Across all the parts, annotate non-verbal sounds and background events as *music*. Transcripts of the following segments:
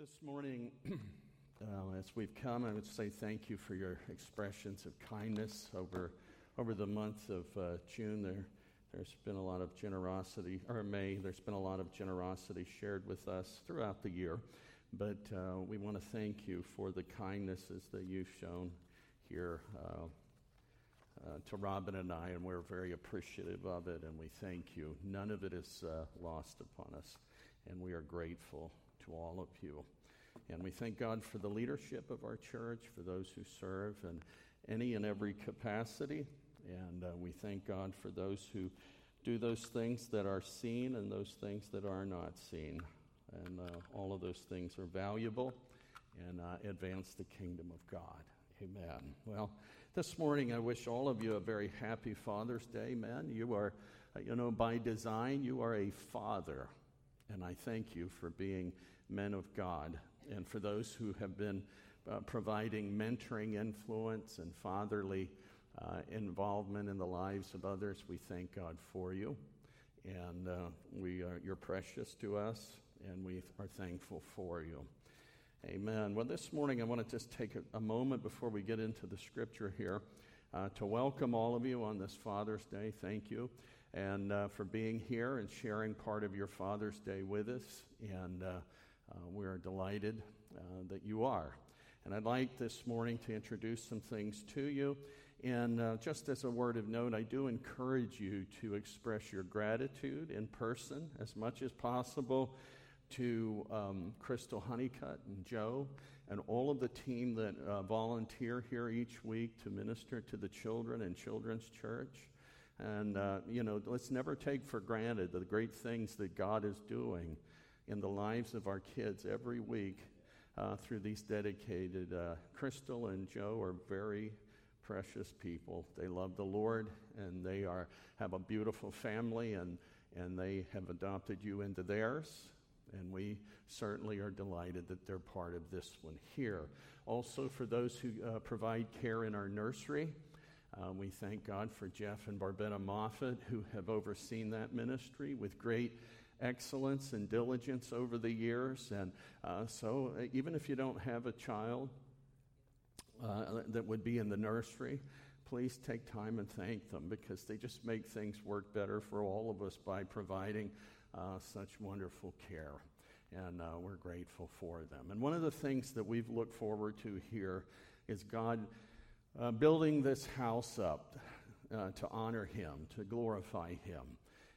This morning, *clears throat* uh, as we've come, I would say thank you for your expressions of kindness over over the month of uh, June. There, there's been a lot of generosity, or May. There's been a lot of generosity shared with us throughout the year, but uh, we want to thank you for the kindnesses that you've shown here. Uh, uh, to Robin and I, and we're very appreciative of it, and we thank you. None of it is uh, lost upon us, and we are grateful to all of you. And we thank God for the leadership of our church, for those who serve in any and every capacity. And uh, we thank God for those who do those things that are seen and those things that are not seen. And uh, all of those things are valuable and uh, advance the kingdom of God. Amen. Well, this morning I wish all of you a very happy Father's Day, men. You are, uh, you know, by design, you are a father. And I thank you for being men of God and for those who have been uh, providing mentoring influence and fatherly uh, involvement in the lives of others. We thank God for you. And uh, we are, you're precious to us, and we are thankful for you. Amen. Well, this morning I want to just take a, a moment before we get into the scripture here uh, to welcome all of you on this Father's Day. Thank you and uh, for being here and sharing part of your Father's Day with us. And uh, uh, we're delighted uh, that you are. And I'd like this morning to introduce some things to you. And uh, just as a word of note, I do encourage you to express your gratitude in person as much as possible to um, Crystal Honeycutt and Joe and all of the team that uh, volunteer here each week to minister to the children in Children's Church. And, uh, you know, let's never take for granted the great things that God is doing in the lives of our kids every week uh, through these dedicated. Uh, Crystal and Joe are very precious people. They love the Lord and they are, have a beautiful family and, and they have adopted you into theirs. And we certainly are delighted that they're part of this one here. Also, for those who uh, provide care in our nursery, uh, we thank God for Jeff and Barbetta Moffat, who have overseen that ministry with great excellence and diligence over the years. And uh, so, uh, even if you don't have a child uh, that would be in the nursery, please take time and thank them because they just make things work better for all of us by providing uh, such wonderful care. And uh, we're grateful for them. And one of the things that we've looked forward to here is God uh, building this house up uh, to honor Him, to glorify Him.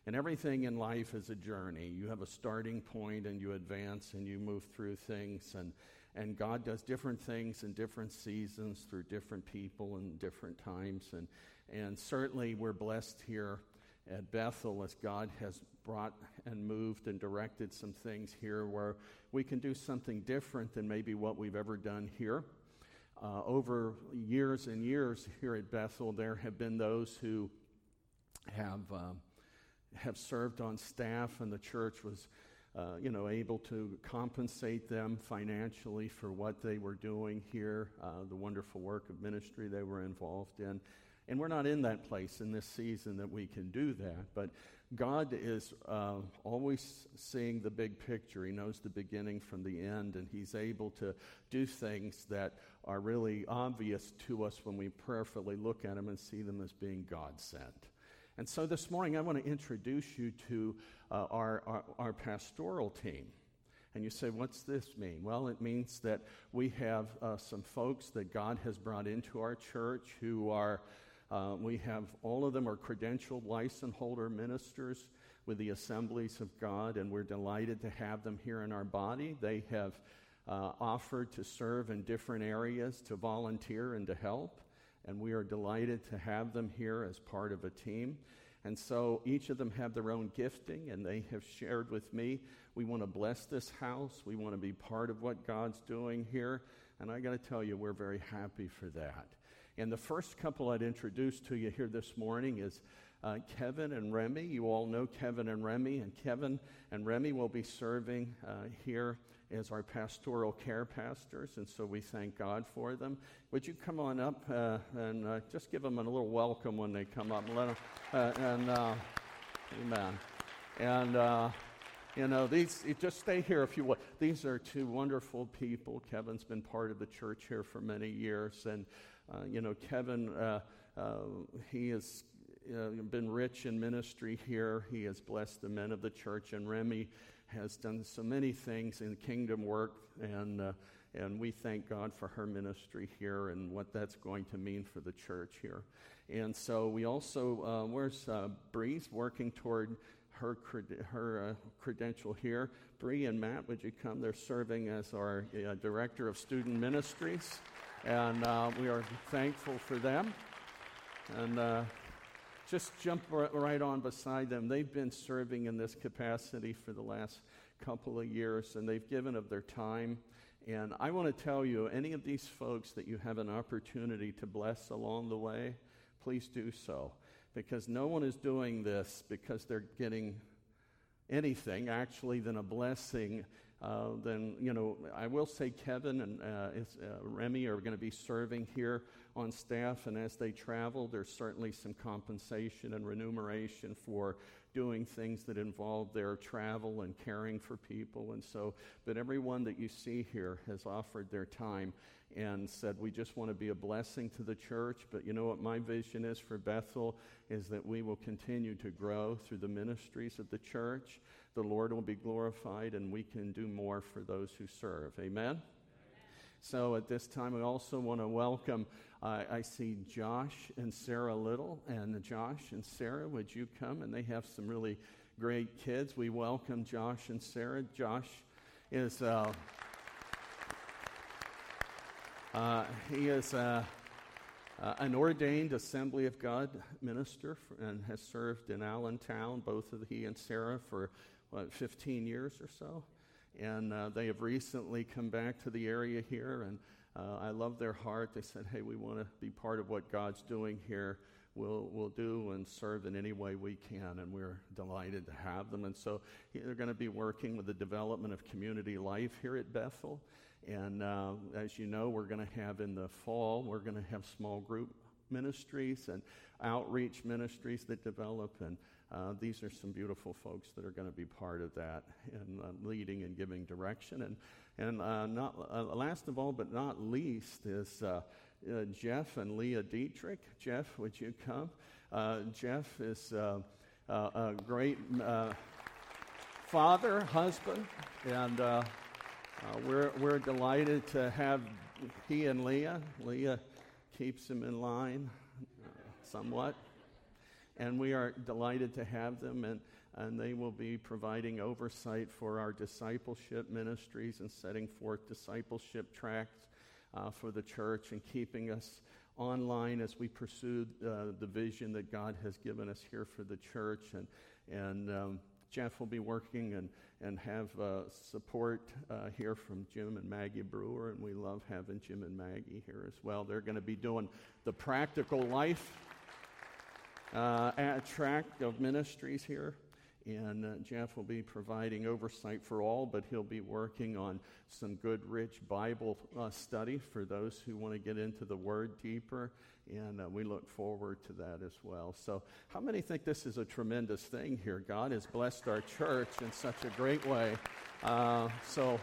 And everything in life is a journey. You have a starting point and you advance and you move through things. And, and God does different things in different seasons through different people and different times. And, and certainly we're blessed here at Bethel as God has brought and moved and directed some things here where we can do something different than maybe what we've ever done here. Uh, over years and years here at Bethel, there have been those who have, uh, have served on staff, and the church was uh, you know, able to compensate them financially for what they were doing here, uh, the wonderful work of ministry they were involved in. And we're not in that place in this season that we can do that. But God is uh, always seeing the big picture. He knows the beginning from the end, and He's able to do things that are really obvious to us when we prayerfully look at them and see them as being God sent. And so this morning, I want to introduce you to uh, our, our, our pastoral team. And you say, what's this mean? Well, it means that we have uh, some folks that God has brought into our church who are uh, we have all of them are credentialed license holder ministers with the Assemblies of God, and we're delighted to have them here in our body. They have uh, offered to serve in different areas, to volunteer, and to help. And we are delighted to have them here as part of a team. And so each of them have their own gifting, and they have shared with me. We want to bless this house. We want to be part of what God's doing here. And I got to tell you, we're very happy for that. And the first couple I'd introduce to you here this morning is uh, Kevin and Remy. You all know Kevin and Remy, and Kevin and Remy will be serving uh, here as our pastoral care pastors, and so we thank God for them. Would you come on up uh, and uh, just give them a little welcome when they come up and let them, uh, and uh, amen. And You know, these, just stay here if you want. These are two wonderful people. Kevin's been part of the church here for many years. And, uh, you know, Kevin, uh, uh, he has uh, been rich in ministry here. He has blessed the men of the church. And Remy has done so many things in kingdom work. And, uh, and we thank God for her ministry here and what that's going to mean for the church here. And so we also, uh, where's uh, Bree's working toward her, cred- her uh, credential here. Bree and Matt, would you come? They're serving as our uh, Director of Student Ministries, and uh, we are thankful for them. And uh, just jump right on beside them. They've been serving in this capacity for the last couple of years, and they've given of their time. And I want to tell you, any of these folks that you have an opportunity to bless along the way, please do so because no one is doing this because they're getting anything actually than a blessing. Uh, then, you know, I will say Kevin and uh, is, uh, Remy are going to be serving here on staff, and as they travel, there's certainly some compensation and remuneration for doing things that involve their travel and caring for people. And so, but everyone that you see here has offered their time and said, We just want to be a blessing to the church. But you know what my vision is for Bethel is that we will continue to grow through the ministries of the church. The Lord will be glorified, and we can do more for those who serve. Amen? So at this time, we also want to welcome, uh, I see Josh and Sarah Little. And Josh and Sarah, would you come? And they have some really great kids. We welcome Josh and Sarah. Josh is. Uh, uh, he is uh, uh, an ordained Assembly of God minister for, and has served in Allentown, both of he and Sarah, for what, 15 years or so. And uh, they have recently come back to the area here, and uh, I love their heart. They said, Hey, we want to be part of what God's doing here. We'll, we'll do and serve in any way we can, and we're delighted to have them. And so they're going to be working with the development of community life here at Bethel. And uh, as you know, we're going to have in the fall, we're going to have small group ministries and outreach ministries that develop. And uh, these are some beautiful folks that are going to be part of that and uh, leading and giving direction. And, and uh, not, uh, last of all, but not least, is uh, Jeff and Leah Dietrich. Jeff, would you come? Jeff is a great father, husband, and uh, we're, we're delighted to have he and Leah. Leah keeps him in line uh, somewhat. And we are delighted to have them, and, and they will be providing oversight for our discipleship ministries and setting forth discipleship tracks uh, for the church and keeping us online as we pursue uh, the vision that God has given us here for the church. And, and um, Jeff will be working and, and have uh, support uh, here from Jim and Maggie Brewer, and we love having Jim and Maggie here as well. They're going to be doing the practical life uh, track of ministries here. And uh, Jeff will be providing oversight for all, but he'll be working on some good, rich Bible uh, study for those who want to get into the Word deeper and uh, we look forward to that as well. So, how many think this is a tremendous thing here? God has blessed our church in such a great way. Uh, so,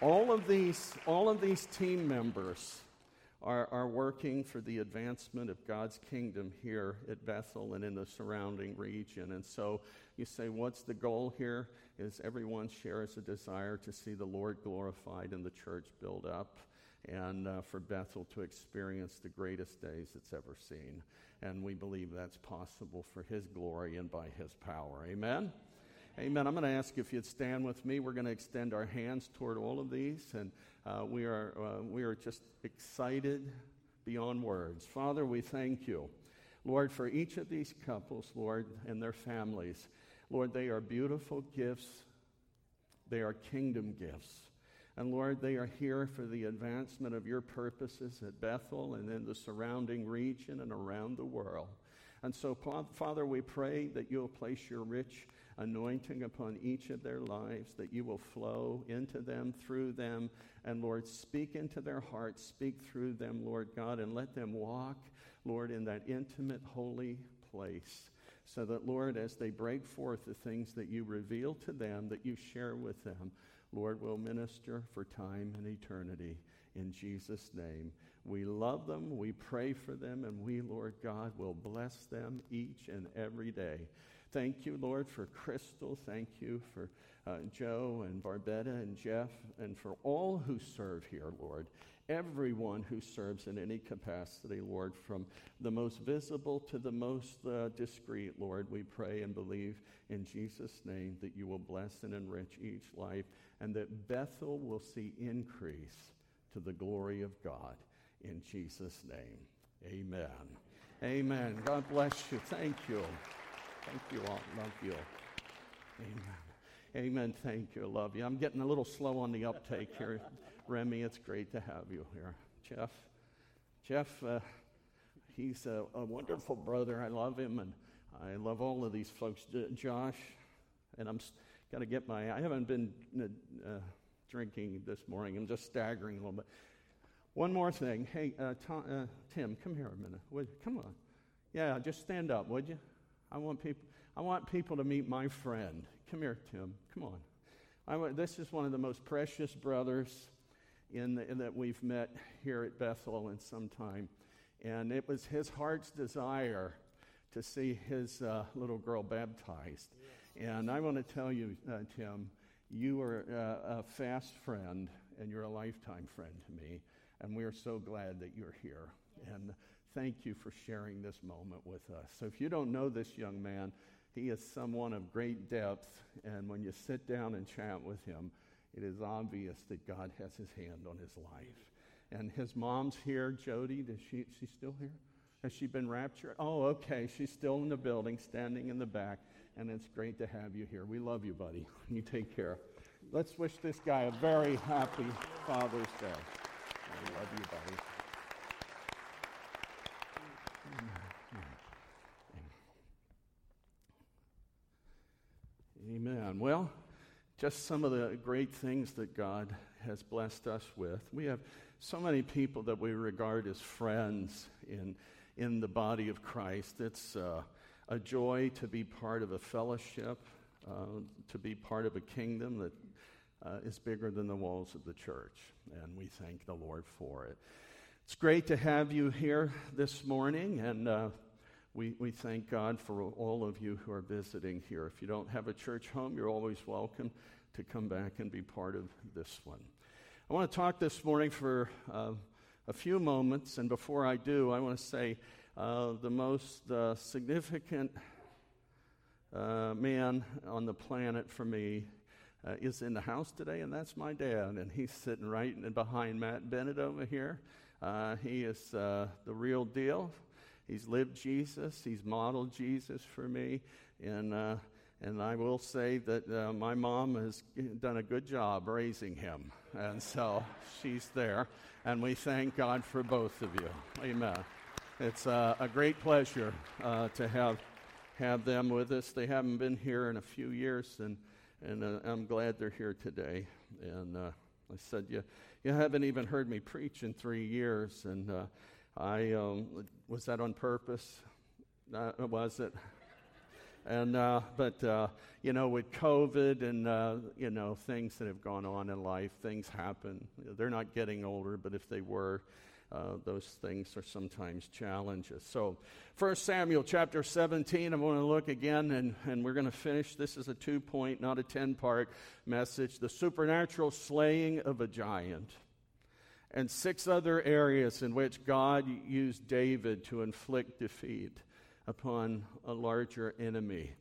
all of these, all of these team members are, are working for the advancement of God's kingdom here at Bethel and in the surrounding region. And so, you say, what's the goal here? Is everyone shares a desire to see the Lord glorified and the church build up and uh, for Bethel to experience the greatest days it's ever seen. And we believe that's possible for His glory and by His power. Amen? Amen. I'm going to ask if you'd stand with me. We're going to extend our hands toward all of these, and uh, we, are, uh, we are just excited beyond words. Father, we thank you, Lord, for each of these couples, Lord, and their families. Lord, they are beautiful gifts, they are kingdom gifts. And Lord, they are here for the advancement of your purposes at Bethel and in the surrounding region and around the world. And so, Father, we pray that you'll place your rich anointing upon each of their lives, that you will flow into them, through them, and Lord, speak into their hearts, speak through them, Lord God, and let them walk, Lord, in that intimate, holy place so that, Lord, as they break forth the things that you reveal to them, that you share with them, Lord, will minister for time and eternity. In Jesus' name. We love them, we pray for them, and we, Lord God, will bless them each and every day. Thank you, Lord, for Crystal. Thank you for uh, Joe and Barbetta and Jeff, and for all who serve here, Lord. Everyone who serves in any capacity, Lord, from the most visible to the most uh, discreet, Lord, we pray and believe in Jesus' name that you will bless and enrich each life and that Bethel will see increase to the glory of God. In Jesus' name, amen. Amen. God bless you. Thank you. Thank you all. Love you. Amen. Amen. Thank you. Love you. I'm getting a little slow on the uptake here. Remy, it's great to have you here. Jeff, Jeff, uh, he's a, a, wonderful brother. I love him, and I love all of these folks. Josh, and I'm got to get my. I haven't been uh, drinking this morning. I'm just staggering a little bit. One more thing. Hey, uh, Tom, uh, Tim, come here a minute. Would, come on. Yeah, just stand up, would you? I want people. I want people to meet my friend. Come here, Tim. Come on. I, this is one of the most precious brothers in, the, in that we've met here at Bethel in some time, and it was his heart's desire to see his uh, little girl baptized. Yes. And I want to tell you, uh, Tim, you are uh, a fast friend, and you're a lifetime friend to me. And we are so glad that you're here. And thank you for sharing this moment with us. So, if you don't know this young man, he is someone of great depth. And when you sit down and chat with him, it is obvious that God has his hand on his life. And his mom's here, Jody. Is she, she still here? Has she been raptured? Oh, okay. She's still in the building, standing in the back. And it's great to have you here. We love you, buddy. *laughs* You take care. Let's wish this guy a very happy Father's Day. I love you, buddy. Amen. Well, just some of the great things that God has blessed us with. We have so many people that we regard as friends in, in the body of Christ. It's uh, a joy to be part of a fellowship, uh, to be part of a kingdom that uh, is bigger than the walls of the church, and we thank the Lord for it. It's great to have you here this morning, and uh, we, we thank God for all of you who are visiting here. If you don't have a church home, you're always welcome to come back and be part of this one. I want to talk this morning for uh, a few moments, and before I do, I want to say uh, the most uh, significant uh, man on the planet for me uh, is in the house today, and that's my dad. And he's sitting right behind Matt Bennett over here. Uh, he is the real deal. He's lived Jesus, he's modeled Jesus for me. And, uh, and I will say that uh, my mom has done a good job raising him. And so she's there. And we thank God for both of you. Amen. It's uh, a great pleasure to have, have them with us. They haven't been here in a few years. And and uh, I'm glad they're here today. And uh, I said, you, you haven't even heard me preach in three years. And uh, I um, was that on purpose? Uh, was it? And uh, but uh, you know, with COVID and you know things that have gone on in life, things happen. They're not getting older, but if they were, uh, those things are sometimes challenges. So, 1 Samuel chapter 17, I'm going to look again and, and we're going to finish. This is a two point, not a 10 part message the supernatural slaying of a giant. And six other areas in which God used David to inflict defeat upon a larger enemy.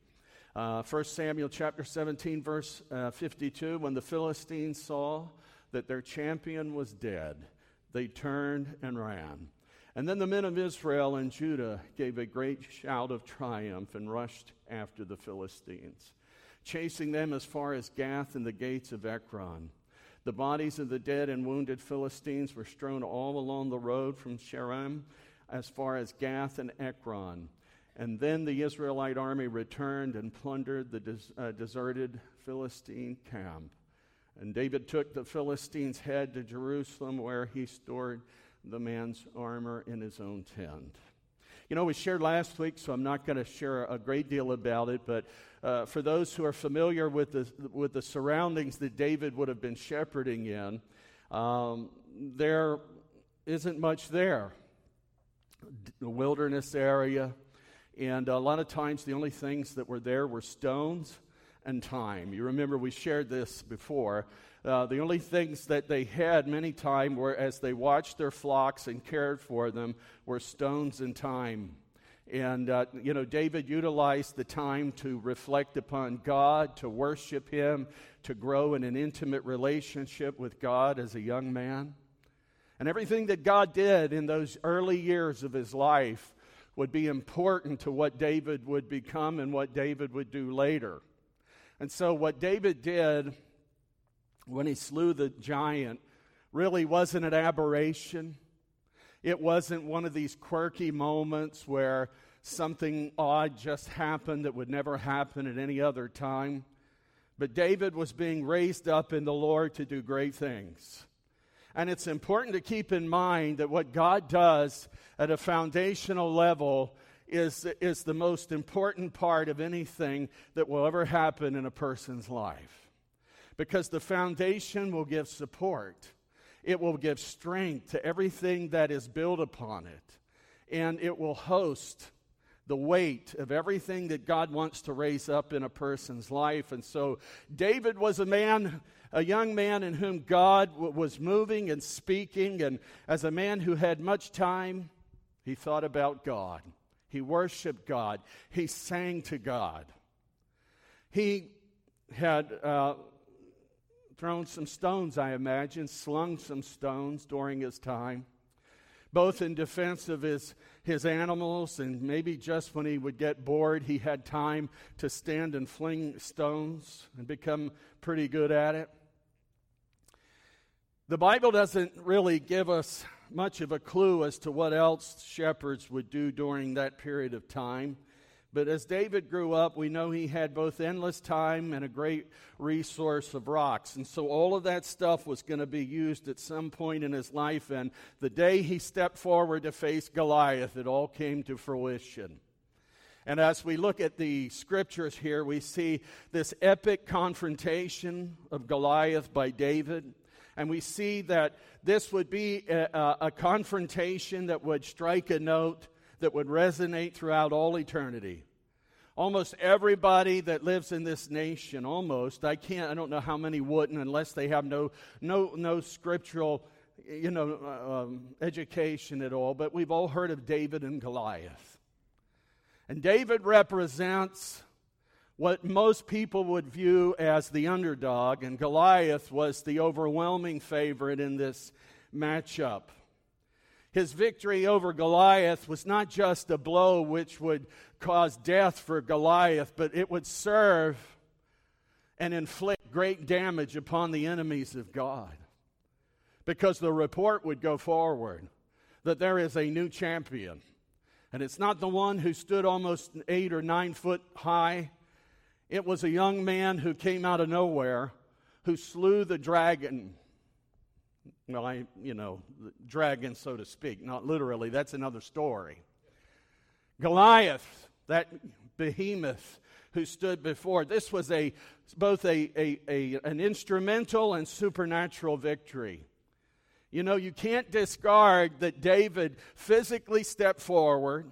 Uh, 1 Samuel chapter 17, verse uh, 52 when the Philistines saw that their champion was dead they turned and ran. And then the men of Israel and Judah gave a great shout of triumph and rushed after the Philistines, chasing them as far as Gath and the gates of Ekron. The bodies of the dead and wounded Philistines were strewn all along the road from Shaaraim as far as Gath and Ekron. And then the Israelite army returned and plundered the des- uh, deserted Philistine camp. And David took the Philistine's head to Jerusalem, where he stored the man's armor in his own tent. You know, we shared last week, so I'm not going to share a great deal about it, but uh, for those who are familiar with the, with the surroundings that David would have been shepherding in, um, there isn't much there. The wilderness area, and a lot of times the only things that were there were stones and time. You remember we shared this before. Uh, the only things that they had many times were as they watched their flocks and cared for them were stones and time. And, uh, you know, David utilized the time to reflect upon God, to worship Him, to grow in an intimate relationship with God as a young man. And everything that God did in those early years of his life would be important to what David would become and what David would do later. And so, what David did when he slew the giant really wasn't an aberration. It wasn't one of these quirky moments where something odd just happened that would never happen at any other time. But David was being raised up in the Lord to do great things. And it's important to keep in mind that what God does at a foundational level is, is the most important part of anything that will ever happen in a person's life. Because the foundation will give support, it will give strength to everything that is built upon it, and it will host the weight of everything that God wants to raise up in a person's life. And so David was a man, a young man in whom God w- was moving and speaking. And as a man who had much time, he thought about God. He worshiped God. He sang to God. He had uh, thrown some stones, I imagine, slung some stones during his time, both in defense of his his animals, and maybe just when he would get bored, he had time to stand and fling stones and become pretty good at it. The Bible doesn't really give us much of a clue as to what else shepherds would do during that period of time. But as David grew up, we know he had both endless time and a great resource of rocks. And so all of that stuff was going to be used at some point in his life. And the day he stepped forward to face Goliath, it all came to fruition. And as we look at the scriptures here, we see this epic confrontation of Goliath by David. And we see that this would be a, a, confrontation that would strike a note that would resonate throughout all eternity. Almost everybody that lives in this nation, almost, I can't, I don't know how many wouldn't unless they have no, no, no scriptural, you know, uh, um, education at all, but we've all heard of David and Goliath. And David represents what most people would view as the underdog, and Goliath was the overwhelming favorite in this matchup his victory over Goliath was not just a blow which would cause death for Goliath, but it would serve and inflict great damage upon the enemies of God. Because the report would go forward that there is a new champion. And it's not the one who stood almost eight or nine foot high. It was a young man who came out of nowhere who slew the dragon well, I, you know, dragon, so to speak. Not literally, that's another story. Goliath, that behemoth who stood before, this was a, both a, a, a, an instrumental and supernatural victory. You know, you can't discard that David physically stepped forward.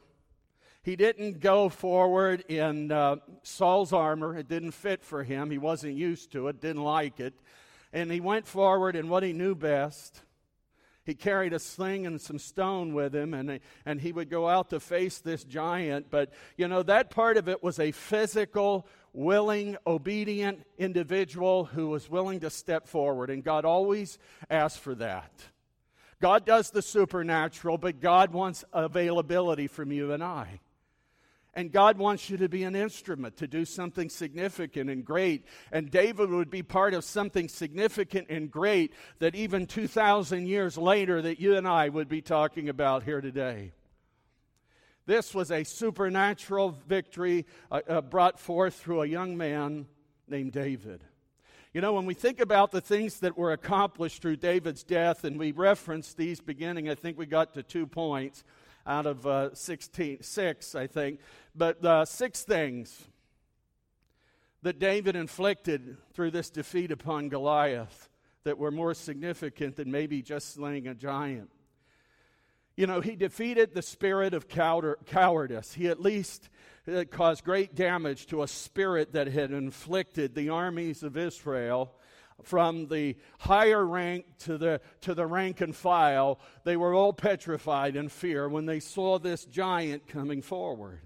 He didn't go forward in uh, Saul's armor. It didn't fit for him. He wasn't used to it, didn't like it. And he went forward in what he knew best. He carried a sling and some stone with him, and, and he would go out to face this giant. But, you know, that part of it was a physical, willing, obedient individual who was willing to step forward. And God always asks for that. God does the supernatural, but God wants availability from you and I. And God wants you to be an instrument to do something significant and great. And David would be part of something significant and great that even 2,000 years later that you and I would be talking about here today. This was a supernatural victory uh, uh, brought forth through a young man named David. You know, when we think about the things that were accomplished through David's death, and we referenced these beginning, I think we got to two points. Out of uh, 16, six, I think. But uh, six things that David inflicted through this defeat upon Goliath that were more significant than maybe just slaying a giant. You know, he defeated the spirit of cowardice. He at least uh, caused great damage to a spirit that had inflicted the armies of Israel from the higher rank to the, to the rank and file. They were all petrified in fear when they saw this giant coming forward.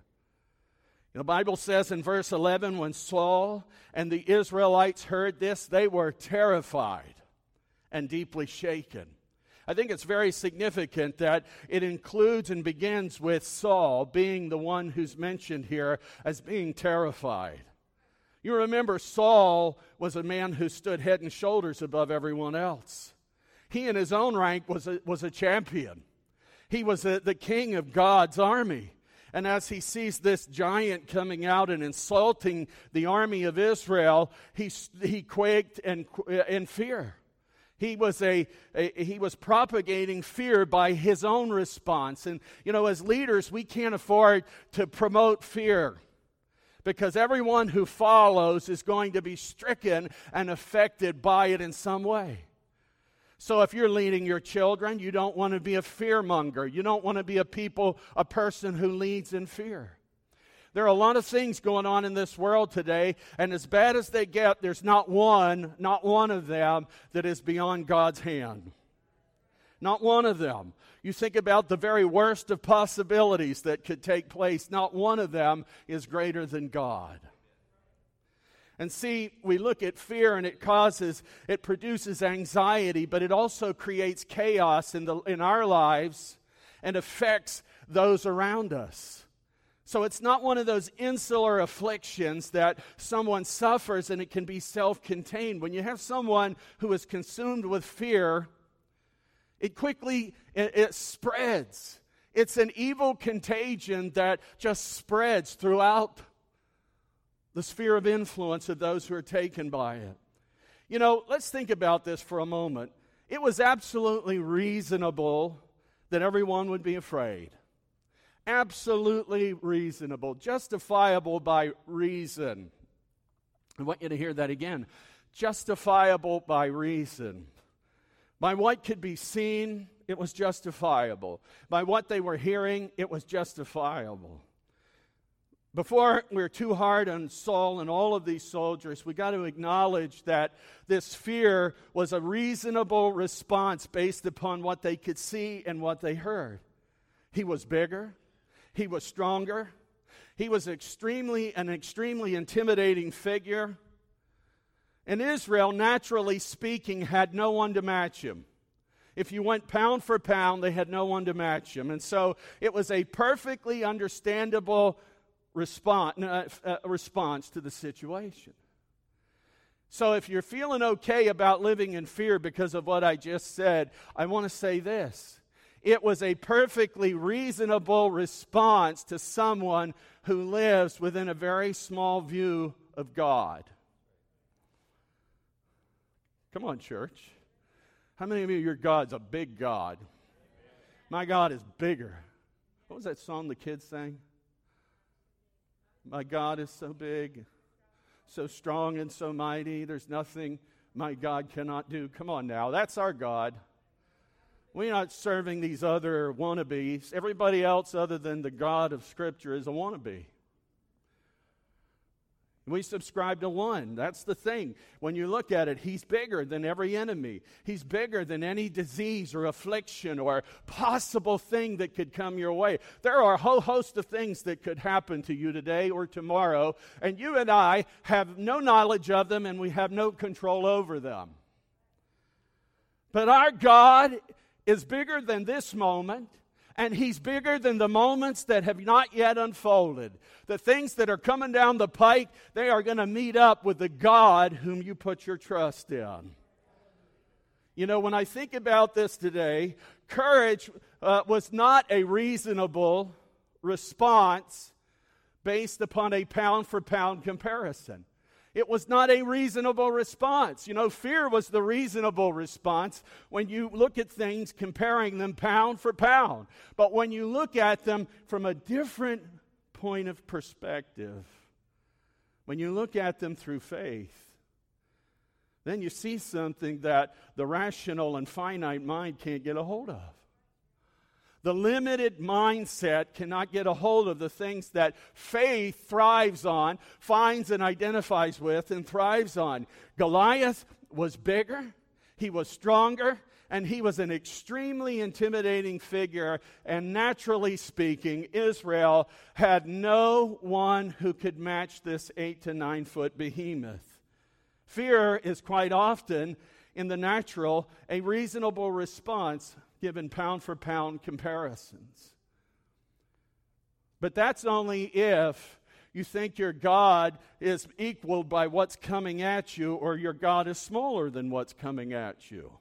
The Bible says in verse 11 when Saul and the Israelites heard this, they were terrified and deeply shaken. I think it's very significant that it includes and begins with Saul being the one who's mentioned here as being terrified. You remember, Saul was a man who stood head and shoulders above everyone else. He, in his own rank, was a, was a champion. He was a, the king of God's army. And as he sees this giant coming out and insulting the army of Israel, he, he quaked in, in fear. He was, a, a, he was propagating fear by his own response. And, you know, as leaders, we can't afford to promote fear because everyone who follows is going to be stricken and affected by it in some way. So if you're leading your children, you don't want to be a fear monger. You don't want to be a people, a person who leads in fear. There are a lot of things going on in this world today, and as bad as they get, there's not one, not one of them that is beyond God's hand. Not one of them. You think about the very worst of possibilities that could take place, not one of them is greater than God. And see, we look at fear and it causes, it produces anxiety, but it also creates chaos in, the, in our lives and affects those around us. So it's not one of those insular afflictions that someone suffers and it can be self contained. When you have someone who is consumed with fear, it quickly it, it spreads. It's an evil contagion that just spreads throughout the sphere of influence of those who are taken by it. You know, let's think about this for a moment. It was absolutely reasonable that everyone would be afraid absolutely reasonable, justifiable by reason. I want you to hear that again. Justifiable by reason. By what could be seen, it was justifiable. By what they were hearing, it was justifiable. Before we're too hard on Saul and all of these soldiers, we got to acknowledge that this fear was a reasonable response based upon what they could see and what they heard. He was bigger, he was stronger. He was extremely an extremely intimidating figure. And Israel, naturally speaking, had no one to match him. If you went pound for pound, they had no one to match him. And so it was a perfectly understandable response, uh, uh, response to the situation. So if you're feeling okay about living in fear because of what I just said, I want to say this it was a perfectly reasonable response to someone who lives within a very small view of God. Come on, church. How many of you, your God's a big God? My God is bigger. What was that song the kids sang? My God is so big, so strong, and so mighty. There's nothing my God cannot do. Come on now. That's our God. We're not serving these other wannabes. Everybody else, other than the God of Scripture, is a wannabe. We subscribe to one. That's the thing. When you look at it, he's bigger than every enemy. He's bigger than any disease or affliction or possible thing that could come your way. There are a whole host of things that could happen to you today or tomorrow, and you and I have no knowledge of them and we have no control over them. But our God is bigger than this moment, and He's bigger than the moments that have not yet unfolded. The things that are coming down the pike, they are going to meet up with the God whom you put your trust in. You know, when I think about this today, courage uh, was not a reasonable response based upon a pound for pound comparison. It was not a reasonable response. You know, fear was the reasonable response when you look at things comparing them pound for pound. But when you look at them from a different point of perspective, when you look at them through faith, then you see something that the rational and finite mind can't get a hold of. The limited mindset cannot get a hold of the things that faith thrives on, finds and identifies with, and thrives on. Goliath was bigger, he was stronger, and he was an extremely intimidating figure. And naturally speaking, Israel had no one who could match this eight to nine foot behemoth. Fear is quite often, in the natural, a reasonable response given pound for pound comparisons. But that's only if you think your God is equaled by what's coming at you or your God is smaller than what's coming at you.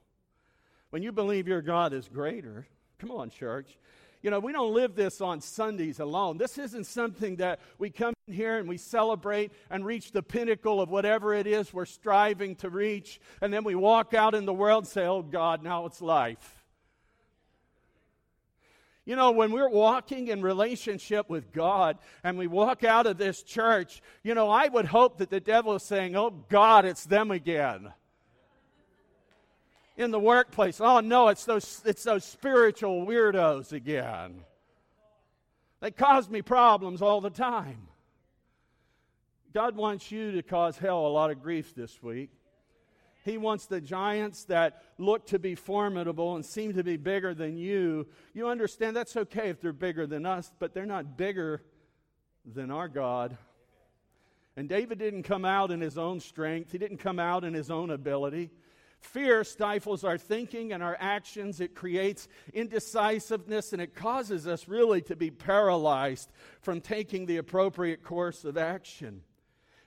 When you believe your God is greater, come on, church. You know, we don't live this on Sundays alone. This isn't something that we come in here and we celebrate and reach the pinnacle of whatever it is we're striving to reach, and then we walk out in the world and say, Oh God, now it's life. You know, when we're walking in relationship with God and we walk out of this church, you know, I would hope that the devil is saying, Oh God, it's them again. In the workplace, oh no, it's those, it's those spiritual weirdos again. They cause me problems all the time. God wants you to cause hell a lot of grief this week. He wants the giants that look to be formidable and seem to be bigger than you. You understand that's okay if they're bigger than us, but they're not bigger than our God. And David didn't come out in his own strength, he didn't come out in his own ability. Fear stifles our thinking and our actions. It creates indecisiveness and it causes us really to be paralyzed from taking the appropriate course of action.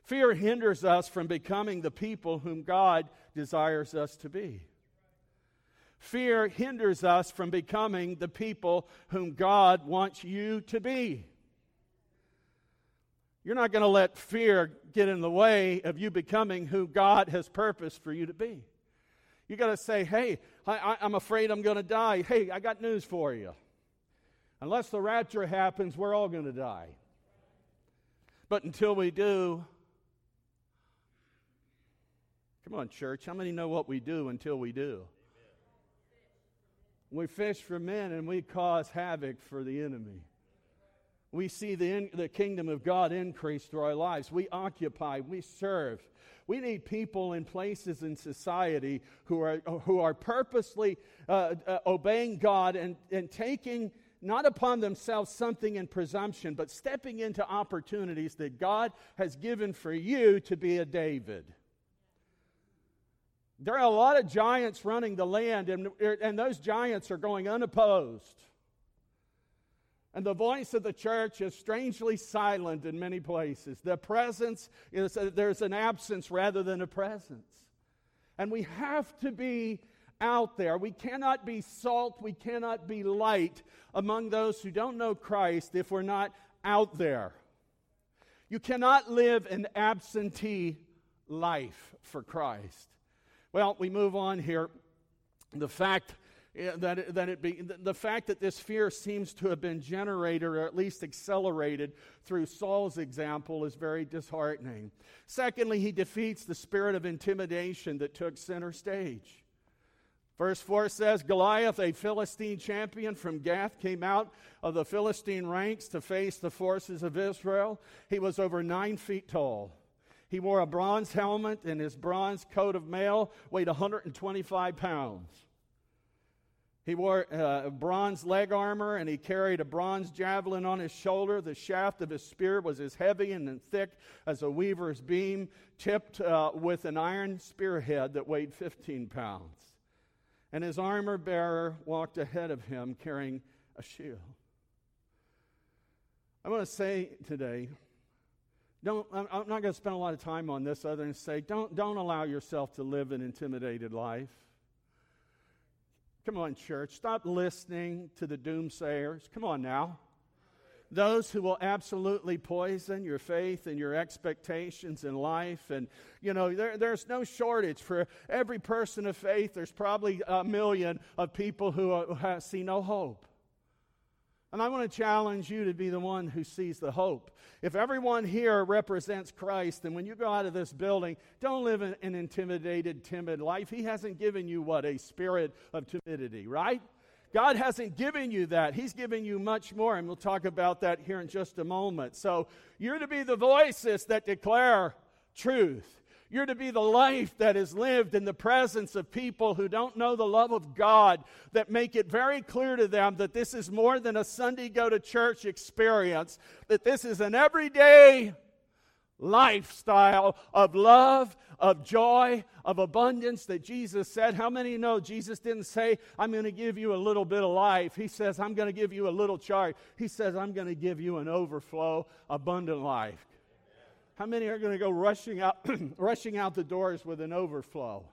Fear hinders us from becoming the people whom God desires us to be. Fear hinders us from becoming the people whom God wants you to be. You're not going to let fear get in the way of you becoming who God has purposed for you to be. You got to say, hey, I, am afraid I'm going to die. Hey, I got news for you. Unless the rapture happens, we're all going to die. But until we do, Come on, church. How many know what we do until we do? We fish for men and we cause havoc for the enemy. We see the, in, the kingdom of God increase through our lives. We occupy, we serve. We need people in places in society who are, who are purposely uh, uh, obeying God and, and taking not upon themselves something in presumption, but stepping into opportunities that God has given for you to be a David. There are a lot of giants running the land, and, and those giants are going unopposed. And the voice of the church is strangely silent in many places. The presence is, uh, there's an absence rather than a presence. And we have to be out there. We cannot be salt, we cannot be light among those who don't know Christ if we're not out there. You cannot live an absentee life for Christ. Well, we move on here. The fact eh, that it, that it be the fact that this fear seems to have been generated or at least accelerated through Saul's example is very disheartening. Secondly, he defeats the spirit of intimidation that took center stage. Verse 4 says Goliath, a Philistine champion from Gath, came out of the Philistine ranks to face the forces of Israel. He was over nine feet tall. He wore a bronze helmet, and his bronze coat of mail weighed 125 pounds. He wore uh, bronze leg armor, and he carried a bronze javelin on his shoulder. The shaft of his spear was as heavy and thick as a weaver's beam, tipped uh, with an iron spearhead that weighed 15 pounds. And his armor bearer walked ahead of him carrying a shield. I want to say today don't, I'm not going to spend a lot of time on this other than say, don't, don't allow yourself to live an intimidated life. Come on, church. Stop listening to the doomsayers. Come on now. those who will absolutely poison your faith and your expectations in life. And, you know, there, there's no shortage. For every person of faith, there's probably a million of people who, uh, who see no hope. And I want to challenge you to be the one who sees the hope. If everyone here represents Christ, then when you go out of this building, don't live an, an intimidated, timid life. He hasn't given you what? A spirit of timidity, right? God hasn't given you that. He's given you much more, and we'll talk about that here in just a moment. So you're to be the voices that declare truth. You're to be the life that is lived in the presence of people who don't know the love of God, that make it very clear to them that this is more than a Sunday go to church experience, that this is an everyday lifestyle of love, of joy, of abundance that Jesus said. How many know Jesus didn't say, I'm going to give you a little bit of life? He says, I'm going to give you a little charge. He says, I'm going to give you an overflow, abundant life. How many are going to go rushing out, *clears throat* rushing out the doors with an overflow?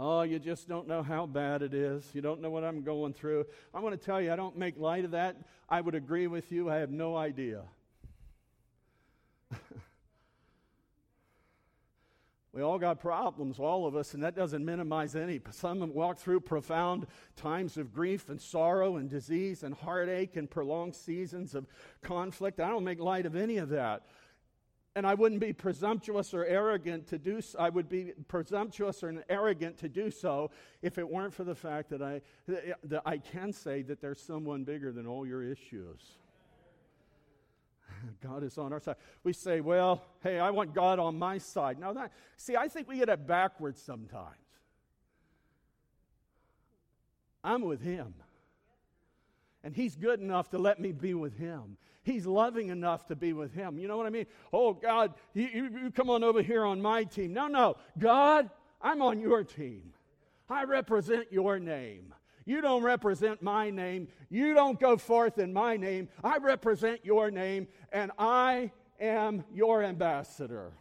Oh, you just don't know how bad it is. You don't know what I'm going through. I want to tell you, I don't make light of that. I would agree with you. I have no idea. *laughs* we all got problems, all of us, and that doesn't minimize any. Some walk through profound times of grief and sorrow and disease and heartache and prolonged seasons of conflict. I don't make light of any of that and I wouldn't be presumptuous or arrogant to do so. I would be presumptuous or arrogant to do so if it weren't for the fact that I, that I can say that there's someone bigger than all your issues. *laughs* God is on our side. We say, well, hey, I want God on my side. Now, that, see, I think we get it backwards sometimes. I'm with Him. And He's good enough to let me be with Him. He's loving enough to be with him. You know what I mean? Oh, God, you, you, come on over here on my team. No, no. God, I'm on your team. I represent your name. You don't represent my name. You don't go forth in my name. I represent your name, and I am your ambassador.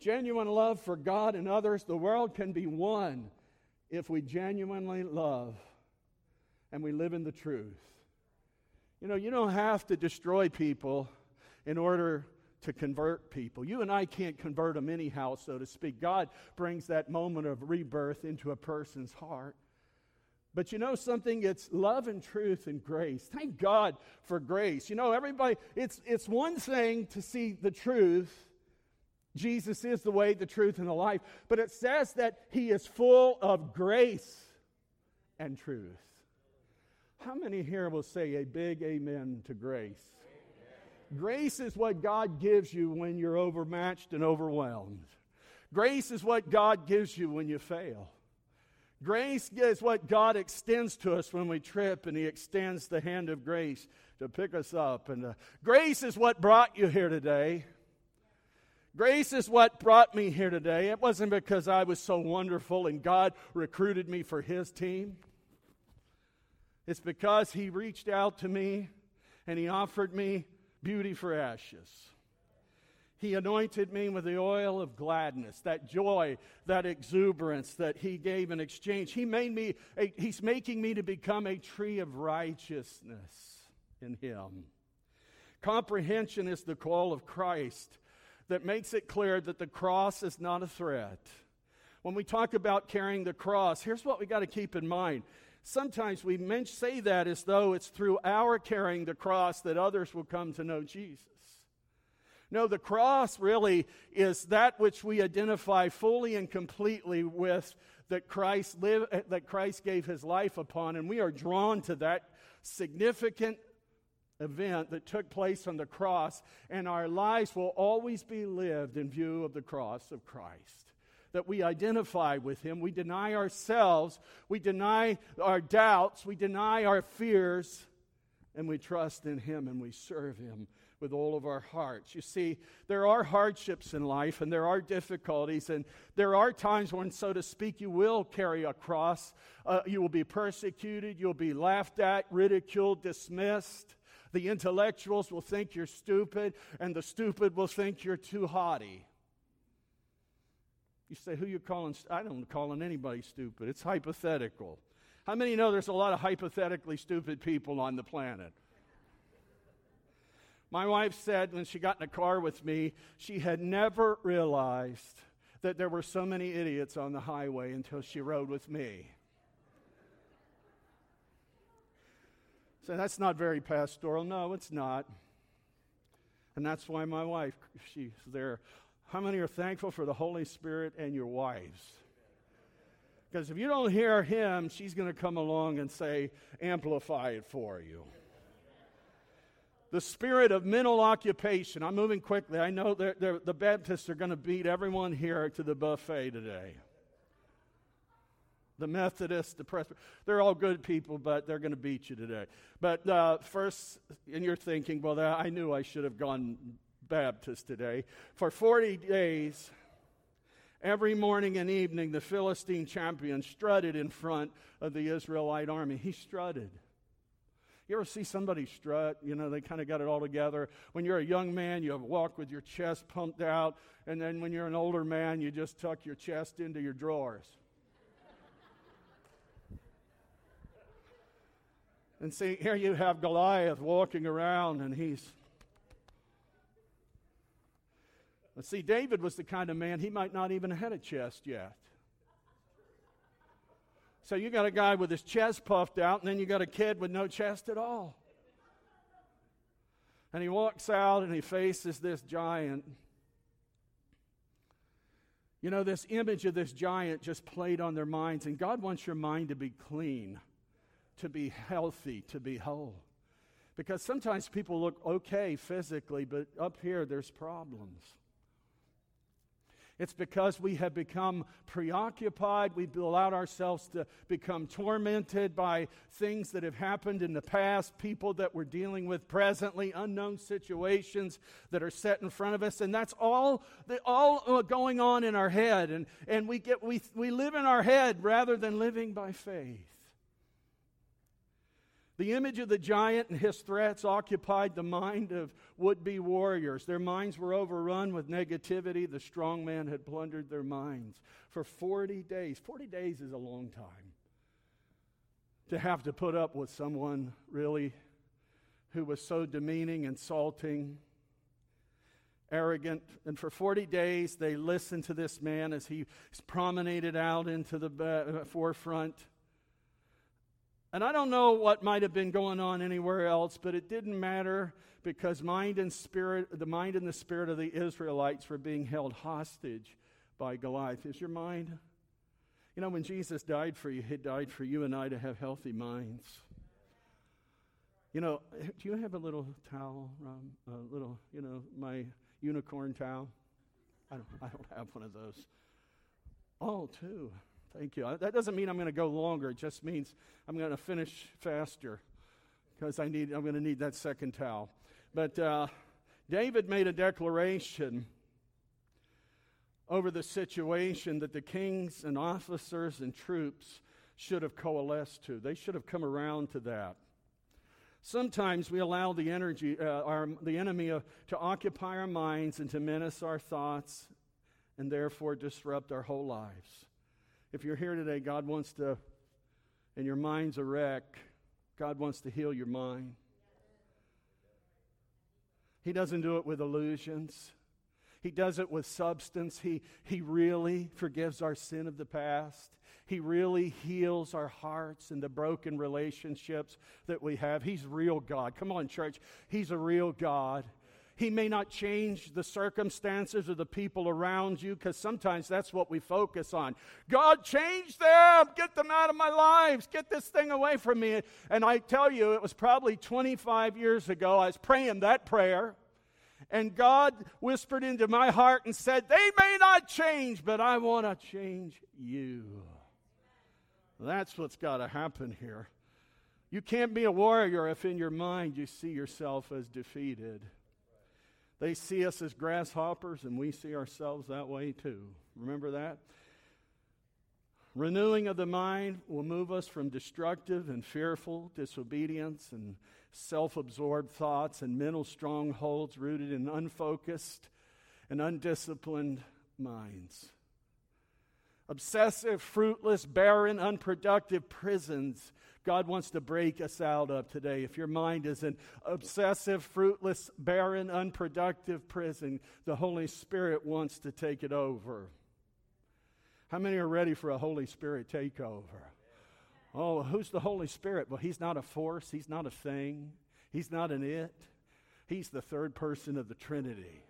Genuine love for God and others, the world can be won if we genuinely love and we live in the truth. You know, you don't have to destroy people in order to convert people. You and I can't convert them anyhow, so to speak. God brings that moment of rebirth into a person's heart. But you know something? It's love and truth and grace. Thank God for grace. You know, everybody, it's, it's one thing to see the truth. Jesus is the way, the truth, and the life. But it says that he is full of grace and truth. How many here will say a big amen to grace? Grace is what God gives you when you're overmatched and overwhelmed. Grace is what God gives you when you fail. Grace is what God extends to us when we trip, and He extends the hand of grace to pick us up. And uh, grace is what brought you here today. Grace is what brought me here today. It wasn't because I was so wonderful and God recruited me for His team. It's because he reached out to me and he offered me beauty for ashes. He anointed me with the oil of gladness, that joy, that exuberance that he gave in exchange. He made me, a, he's making me to become a tree of righteousness in him. Comprehension is the call of Christ that makes it clear that the cross is not a threat. When we talk about carrying the cross, here's what we got to keep in mind sometimes we say that as though it's through our carrying the cross that others will come to know Jesus. No, the cross really is that which we identify fully and completely with that Christ lived, that Christ gave his life upon, and we are drawn to that significant event that took place on the cross, and our lives will always be lived in view of the cross of Christ that we identify with Him. We deny ourselves, we deny our doubts, we deny our fears, and we trust in Him and we serve Him with all of our hearts. You see, there are hardships in life and there are difficulties, and there are times when, so to speak, you will carry a cross. Uh, you will be persecuted, you'll be laughed at, ridiculed, dismissed. The intellectuals will think you're stupid, and the stupid will think you're too haughty. You say, who you calling? I don't calling anybody stupid. It's hypothetical. How many know there's a lot of hypothetically stupid people on the planet? My wife said when she got in the car with me, she had never realized that there were so many idiots on the highway until she rode with me. So that's not very pastoral. No, it's not. And that's why my wife, she's there. How many are thankful for the Holy Spirit and your wives? Because if you don't hear him, she's going to come along and say, amplify it for you. The spirit of mental occupation. I'm moving quickly. I know that the Baptists are going to beat everyone here to the buffet today. The Methodists, the Presbyterians, they're all good people, but they're going to beat you today. But uh, first, and you're thinking, well, I knew I should have gone Baptist today. For 40 days, every morning and evening, the Philistine champion strutted in front of the Israelite army. He strutted. You ever see somebody strut? You know, they kind of got it all together. When you're a young man, you walk with your chest pumped out. And then when you're an older man, you just tuck your chest into your drawers. And see, here you have Goliath walking around, and he's. Let's see, David was the kind of man, he might not even have had a chest yet. So you got a guy with his chest puffed out, and then you got a kid with no chest at all. And he walks out and he faces this giant. You know, this image of this giant just played on their minds, and God wants your mind to be clean to be healthy, to be whole. Because sometimes people look okay physically, but up here there's problems. It's because we have become preoccupied. We've allowed ourselves to become tormented by things that have happened in the past, people that we're dealing with presently, unknown situations that are set in front of us. And that's all, all uh, going on in our head. And, and we, get, we, we live in our head rather than living by faith. The image of the giant and his threats occupied the mind of would be warriors. Their minds were overrun with negativity. The strong man had plundered their minds for 40 days. 40 days is a long time to have to put up with someone really who was so demeaning, insulting, arrogant. And for 40 days, they listened to this man as he promenaded out into the uh, forefront and I don't know what might have been going on anywhere else, but it didn't matter because mind and spirit, the mind and the spirit of the Israelites were being held hostage by Goliath. Is your mind? You know, when Jesus died for you, he died for you and I to have healthy minds. You know, do you have a little towel, a little, you know, my unicorn towel? I don't, I don't have one of those. Oh, two. Thank you. That doesn't mean I'm going to go longer. It just means I'm going to finish faster because I need, I'm going to need that second towel. But uh, David made a declaration over the situation that the kings and officers and troops should have coalesced to. They should have come around to that. Sometimes we allow the energy, uh, our, the enemy uh, to occupy our minds and to menace our thoughts and therefore disrupt our whole lives. If you're here today, God wants to, and your mind's a wreck, God wants to heal your mind. He doesn't do it with illusions. He does it with substance. He, he really forgives our sin of the past. He really heals our hearts and the broken relationships that we have. He's real God. Come on, church. He's a real God. He may not change the circumstances or the people around you because sometimes that's what we focus on. God, change them. Get them out of my lives. Get this thing away from me. And I tell you, it was probably 25 years ago. I was praying that prayer. And God whispered into my heart and said, They may not change, but I want to change you. That's what's got to happen here. You can't be a warrior if in your mind you see yourself as defeated. They see us as grasshoppers, and we see ourselves that way too. Remember that? Renewing of the mind will move us from destructive and fearful disobedience and self absorbed thoughts and mental strongholds rooted in unfocused and undisciplined minds. Obsessive, fruitless, barren, unproductive prisons. God wants to break us out of today. If your mind is an obsessive, fruitless, barren, unproductive prison, the Holy Spirit wants to take it over. How many are ready for a Holy Spirit takeover? Oh, who's the Holy Spirit? Well, He's not a force, He's not a thing, He's not an it. He's the third person of the Trinity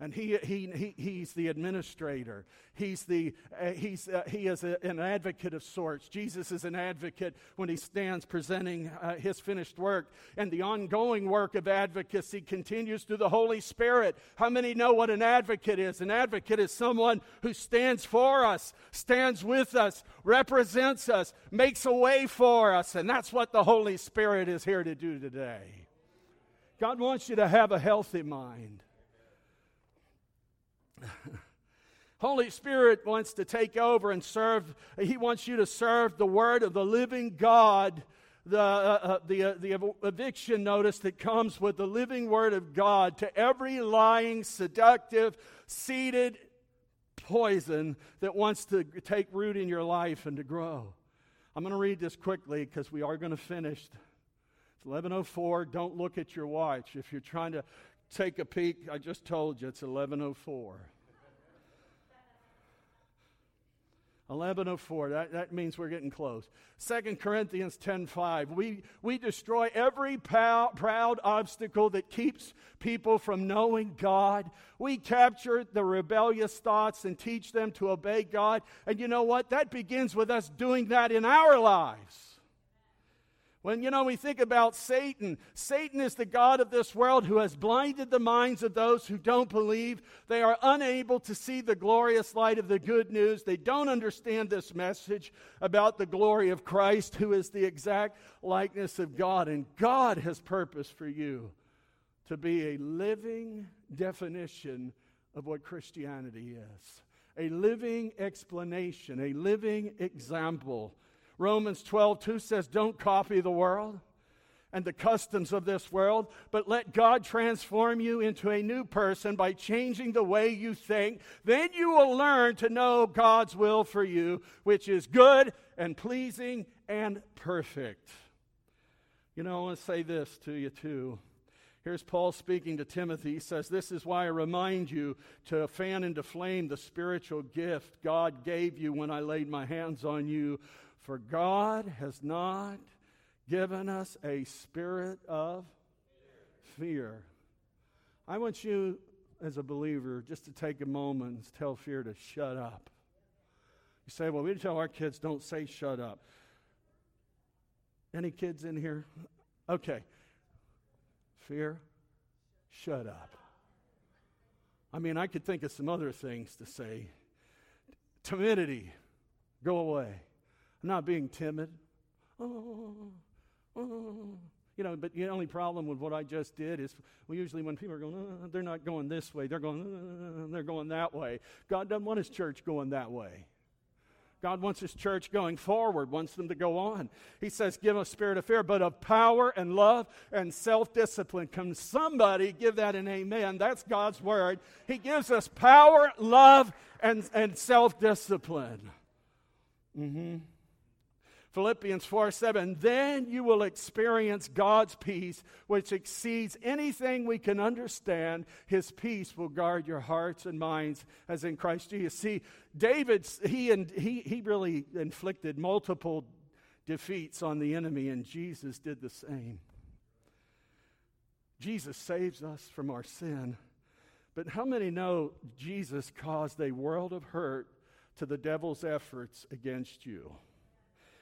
and he, he, he, he's the administrator. He's, the, uh, he's, uh, he is a, an advocate of sorts. Jesus is an advocate when he stands presenting uh, his finished work. And the ongoing work of advocacy continues through the Holy Spirit. How many know what an advocate is? An advocate is someone who stands for us, stands with us, represents us, makes a way for us. And that's what the Holy Spirit is here to do today. God wants you to have a healthy mind. *laughs* Holy Spirit wants to take over and serve. He wants you to serve the word of the living God. The, uh, uh, the, uh, the eviction notice that comes with the living word of God to every lying, seductive, seeded poison that wants to take root in your life and to grow. I'm going to read this quickly because we are going to finish. It's 1104. Don't look at your watch. If you're trying to take a peek, I just told you it's 1104. 1104 that, that means we're getting close. 2 corinthians 10.5 we, we destroy every proud, proud obstacle that keeps people from knowing god. We capture the rebellious thoughts and teach them to obey god. And you know what? That begins with us doing that in our lives when, you know, we think about Satan, Satan is the God of this world who has blinded the minds of those who don't believe. They are unable to see the glorious light of the good news. They don't understand this message about the glory of Christ, who is the exact likeness of God. And God has purpose for you to be a living definition of what Christianity is, a living explanation, a living example Romans 12, 2 says, Don't copy the world and the customs of this world, but let God transform you into a new person by changing the way you think. Then you will learn to know God's will for you, which is good and pleasing and perfect. You know, I want to say this to you too. Here's Paul speaking to Timothy. He says, This is why I remind you to fan into flame the spiritual gift God gave you when I laid my hands on you. For God has not given us a spirit of fear. I want you, as a believer, just to take a moment and tell fear to shut up. You say, well, we tell our kids don't say shut up. Any kids in here? Okay. Fear, shut up. I mean, I could think of some other things to say. Timidity, go away. I'm not being timid. Oh, oh. You know, but the only problem with what I just did is we usually, when people are going, oh, they're not going this way, they're going, oh, they're going that way. God doesn't want His church going that way. God wants His church going forward, wants them to go on. He says, Give a spirit of fear, but of power and love and self discipline. Can somebody give that an amen? That's God's word. He gives us power, love, and, and self discipline. Mm-hmm. Philippians 4 7, then you will experience God's peace, which exceeds anything we can understand. His peace will guard your hearts and minds as in Christ Jesus. See, David, he, and, he, he really inflicted multiple defeats on the enemy, and Jesus did the same. Jesus saves us from our sin. But how many know Jesus caused a world of hurt to the devil's efforts against you?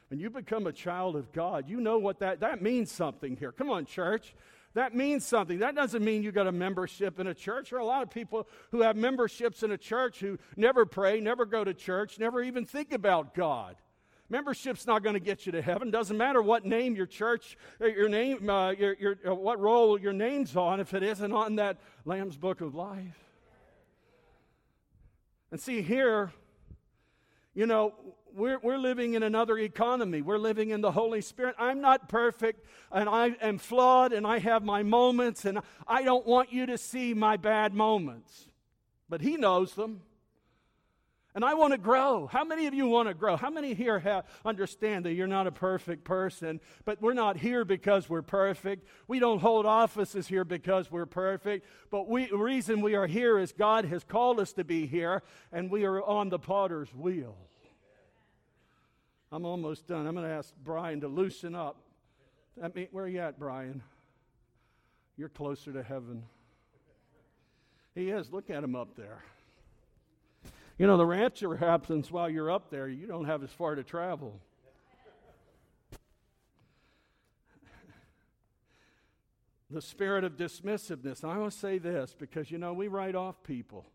When you become a child of God, you know what that that means something here. Come on, church. That means something. That doesn't mean you got a membership in a church. There are a lot of people who have memberships in a church who never pray, never go to church, never even think about God. Membership's not going to get you to heaven. Doesn't matter what name your church, uh, your name, uh, your, your, uh, what role your name's on, if it isn't on that Lamb's Book of Life. And see here, you know, we're, we're living in another economy. We're living in the Holy Spirit. I'm not perfect and I am flawed and I have my moments and I don't want you to see my bad moments. But He knows them. And I want to grow. How many of you want to grow? How many here have, understand that you're not a perfect person, but we're not here because we're perfect? We don't hold offices here because we're perfect, but we, the reason we are here is God has called us to be here, and we are on the potter's wheel. I'm almost done. I'm going to ask Brian to loosen up. I mean, where are you at, Brian? You're closer to heaven. He is. Look at him up there. You know, the rapture happens while you're up there. You don't have as far to travel. the spirit of dismissiveness. I want to say this because, you know, we write off people.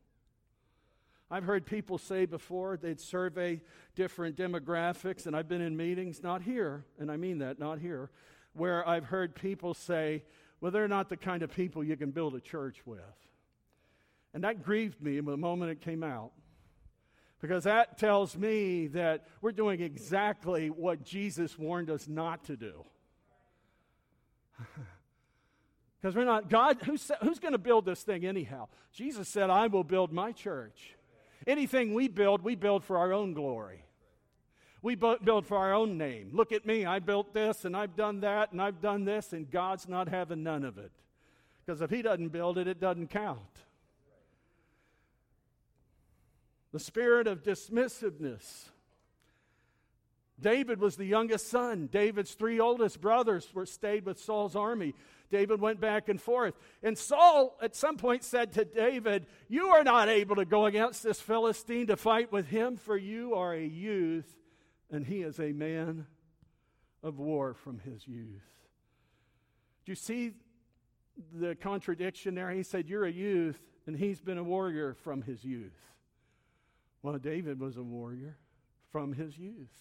I've heard people say before they'd survey different demographics, and I've been in meetings, not here, and I mean that, not here, where I've heard people say, well, they're not the kind of people you can build a church with. And that grieved me the moment it came out because that tells me that we're doing exactly what Jesus warned us not to do. *laughs* Because we're not, God, who's, who's going to build this thing anyhow? Jesus said, I will build my church. Anything we build, we build for our own glory. We build for our own name. Look at me, I built this and I've done that and I've done this, and God's not having none of it. Because if He doesn't build it, it doesn't count. the spirit of dismissiveness. David was the youngest son. David's three oldest brothers were stayed with Saul's army. David went back and forth. And Saul at some point said to David, You are not able to go against this Philistine to fight with him, for you are a youth, and he is a man of war from his youth. Do you see the contradiction there? He said, You're a youth, and he's been a warrior from his youth. Well, David was a warrior from his youth.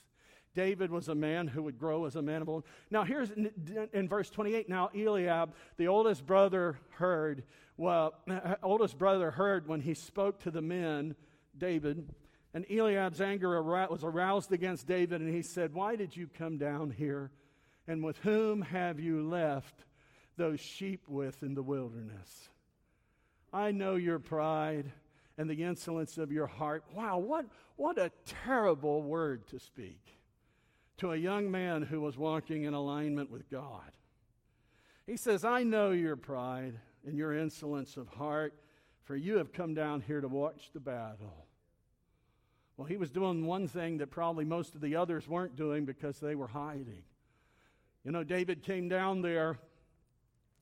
David was a man who would grow as a man of old. Now, here's in, in, verse 28. Now, Eliab, the oldest brother, heard. Well, *clears throat* oldest brother heard when he spoke to the men, David. And Eliab's anger was aroused against David, and he said, Why did you come down here? And with whom have you left those sheep with in the wilderness? I know your pride and the insolence of your heart. Wow, what, what a terrible word to speak to a young man who was walking in alignment with God. He says, I know your pride and your insolence of heart, for you have come down here to watch the battle. Well, he was doing one thing that probably most of the others weren't doing because they were hiding. You know, David came down there,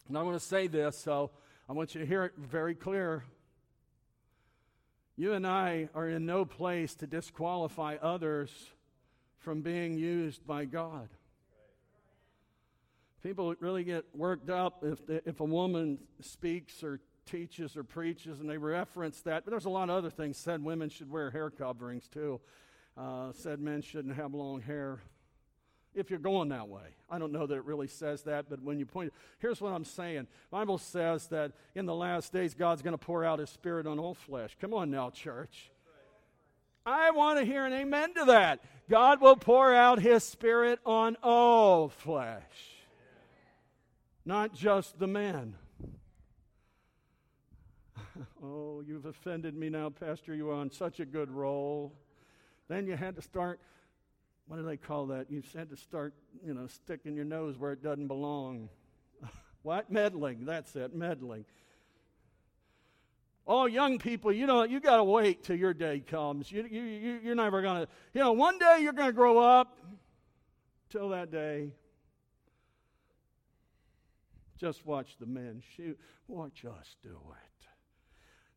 and I want to say this, so I want you to hear it very clear. You and I are in no place to disqualify others from being used by God. People really get worked up if, if a woman speaks or teaches or preaches and they reference that. But there's a lot of other things. Said women should wear hair coverings too. Uh, said men shouldn't have long hair if you're going that way. I don't know that it really says that, but when you point, here's what I'm saying. Bible says that in the last days God's going to pour out his spirit on all flesh. Come on now, church. I want to hear an amen to that. God will pour out his spirit on all flesh. Not just the men. *laughs* oh, you've offended me now, Pastor. You are on such a good roll. Then you had to start what do they call that? You had to start, you know, sticking your nose where it doesn't belong. *laughs* what? Meddling. That's it, meddling. Oh, young people, you know, you got to wait till your day comes. You, you, you, you're never going to, you know, one day you're going to grow up. Till that day, just watch the men shoot. Watch us do it.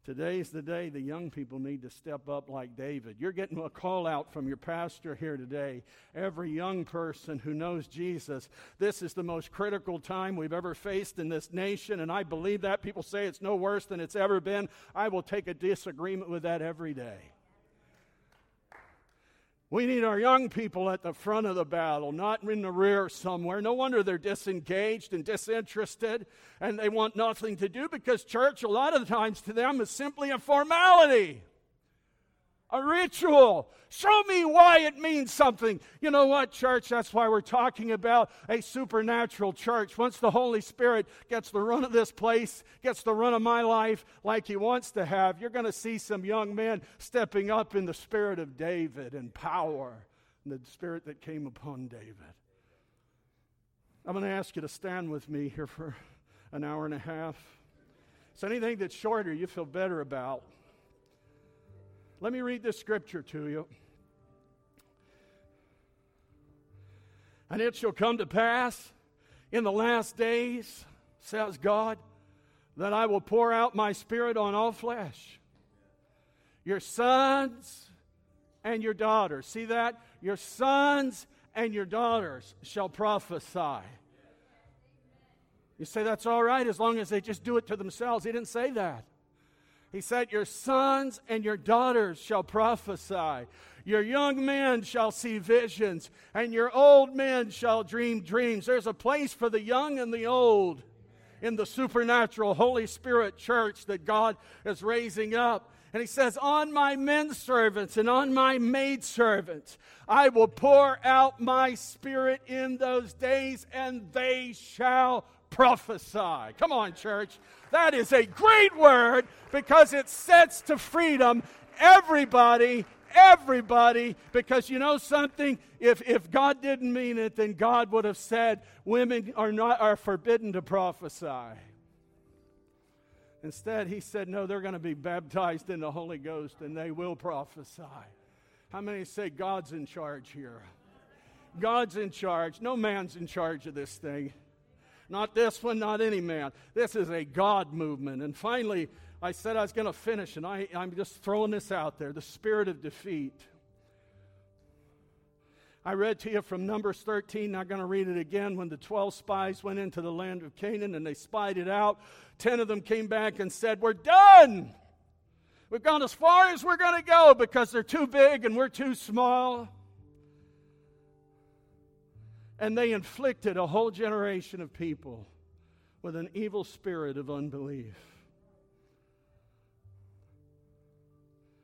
Today's the day the young people need to step up like David. You're getting a call out from your pastor here today. Every young person who knows Jesus, this is the most critical time we've ever faced in this nation, and I believe that. People say it's no worse than it's ever been. I will take a disagreement with that every day. We need our young people at the front of the battle, not in the rear somewhere. No wonder they're disengaged and disinterested and they want nothing to do because church, a lot of the times to them, is simply a formality. A ritual. Show me why it means something. You know what, church? That's why we're talking about a supernatural church. Once the Holy Spirit gets the run of this place, gets the run of my life like He wants to have, you're going to see some young men stepping up in the spirit of David and power, and the spirit that came upon David. I'm going to ask you to stand with me here for an hour and a half. So anything that's shorter, you feel better about. Let me read this scripture to you. And it shall come to pass in the last days, says God, that I will pour out my spirit on all flesh. Your sons and your daughters. See that? Your sons and your daughters shall prophesy. You say that's all right as long as they just do it to themselves. He didn't say that. He said, Your sons and your daughters shall prophesy. Your young men shall see visions, and your old men shall dream dreams. There's a place for the young and the old in the supernatural Holy Spirit church that God is raising up. And he says, On my men servants and on my maid servants, I will pour out my spirit in those days, and they shall prophesy. Come on, church. That is a great word because it sets to freedom everybody, everybody. Because you know something? If, if God didn't mean it, then God would have said women are, not, are forbidden to prophesy. Instead, he said, no, they're going to be baptized in the Holy Ghost and they will prophesy. How many say God's in charge here? God's in charge. No man's in charge of this thing. Not this one, not any man. This is a God movement. And finally, I said I was going to finish, and I, I'm just throwing this out there the spirit of defeat. I read to you from Numbers 13. Not going to read it again. When the 12 spies went into the land of Canaan and they spied it out, 10 of them came back and said, We're done. We've gone as far as we're going to go because they're too big and we're too small and they inflicted a whole generation of people with an evil spirit of unbelief.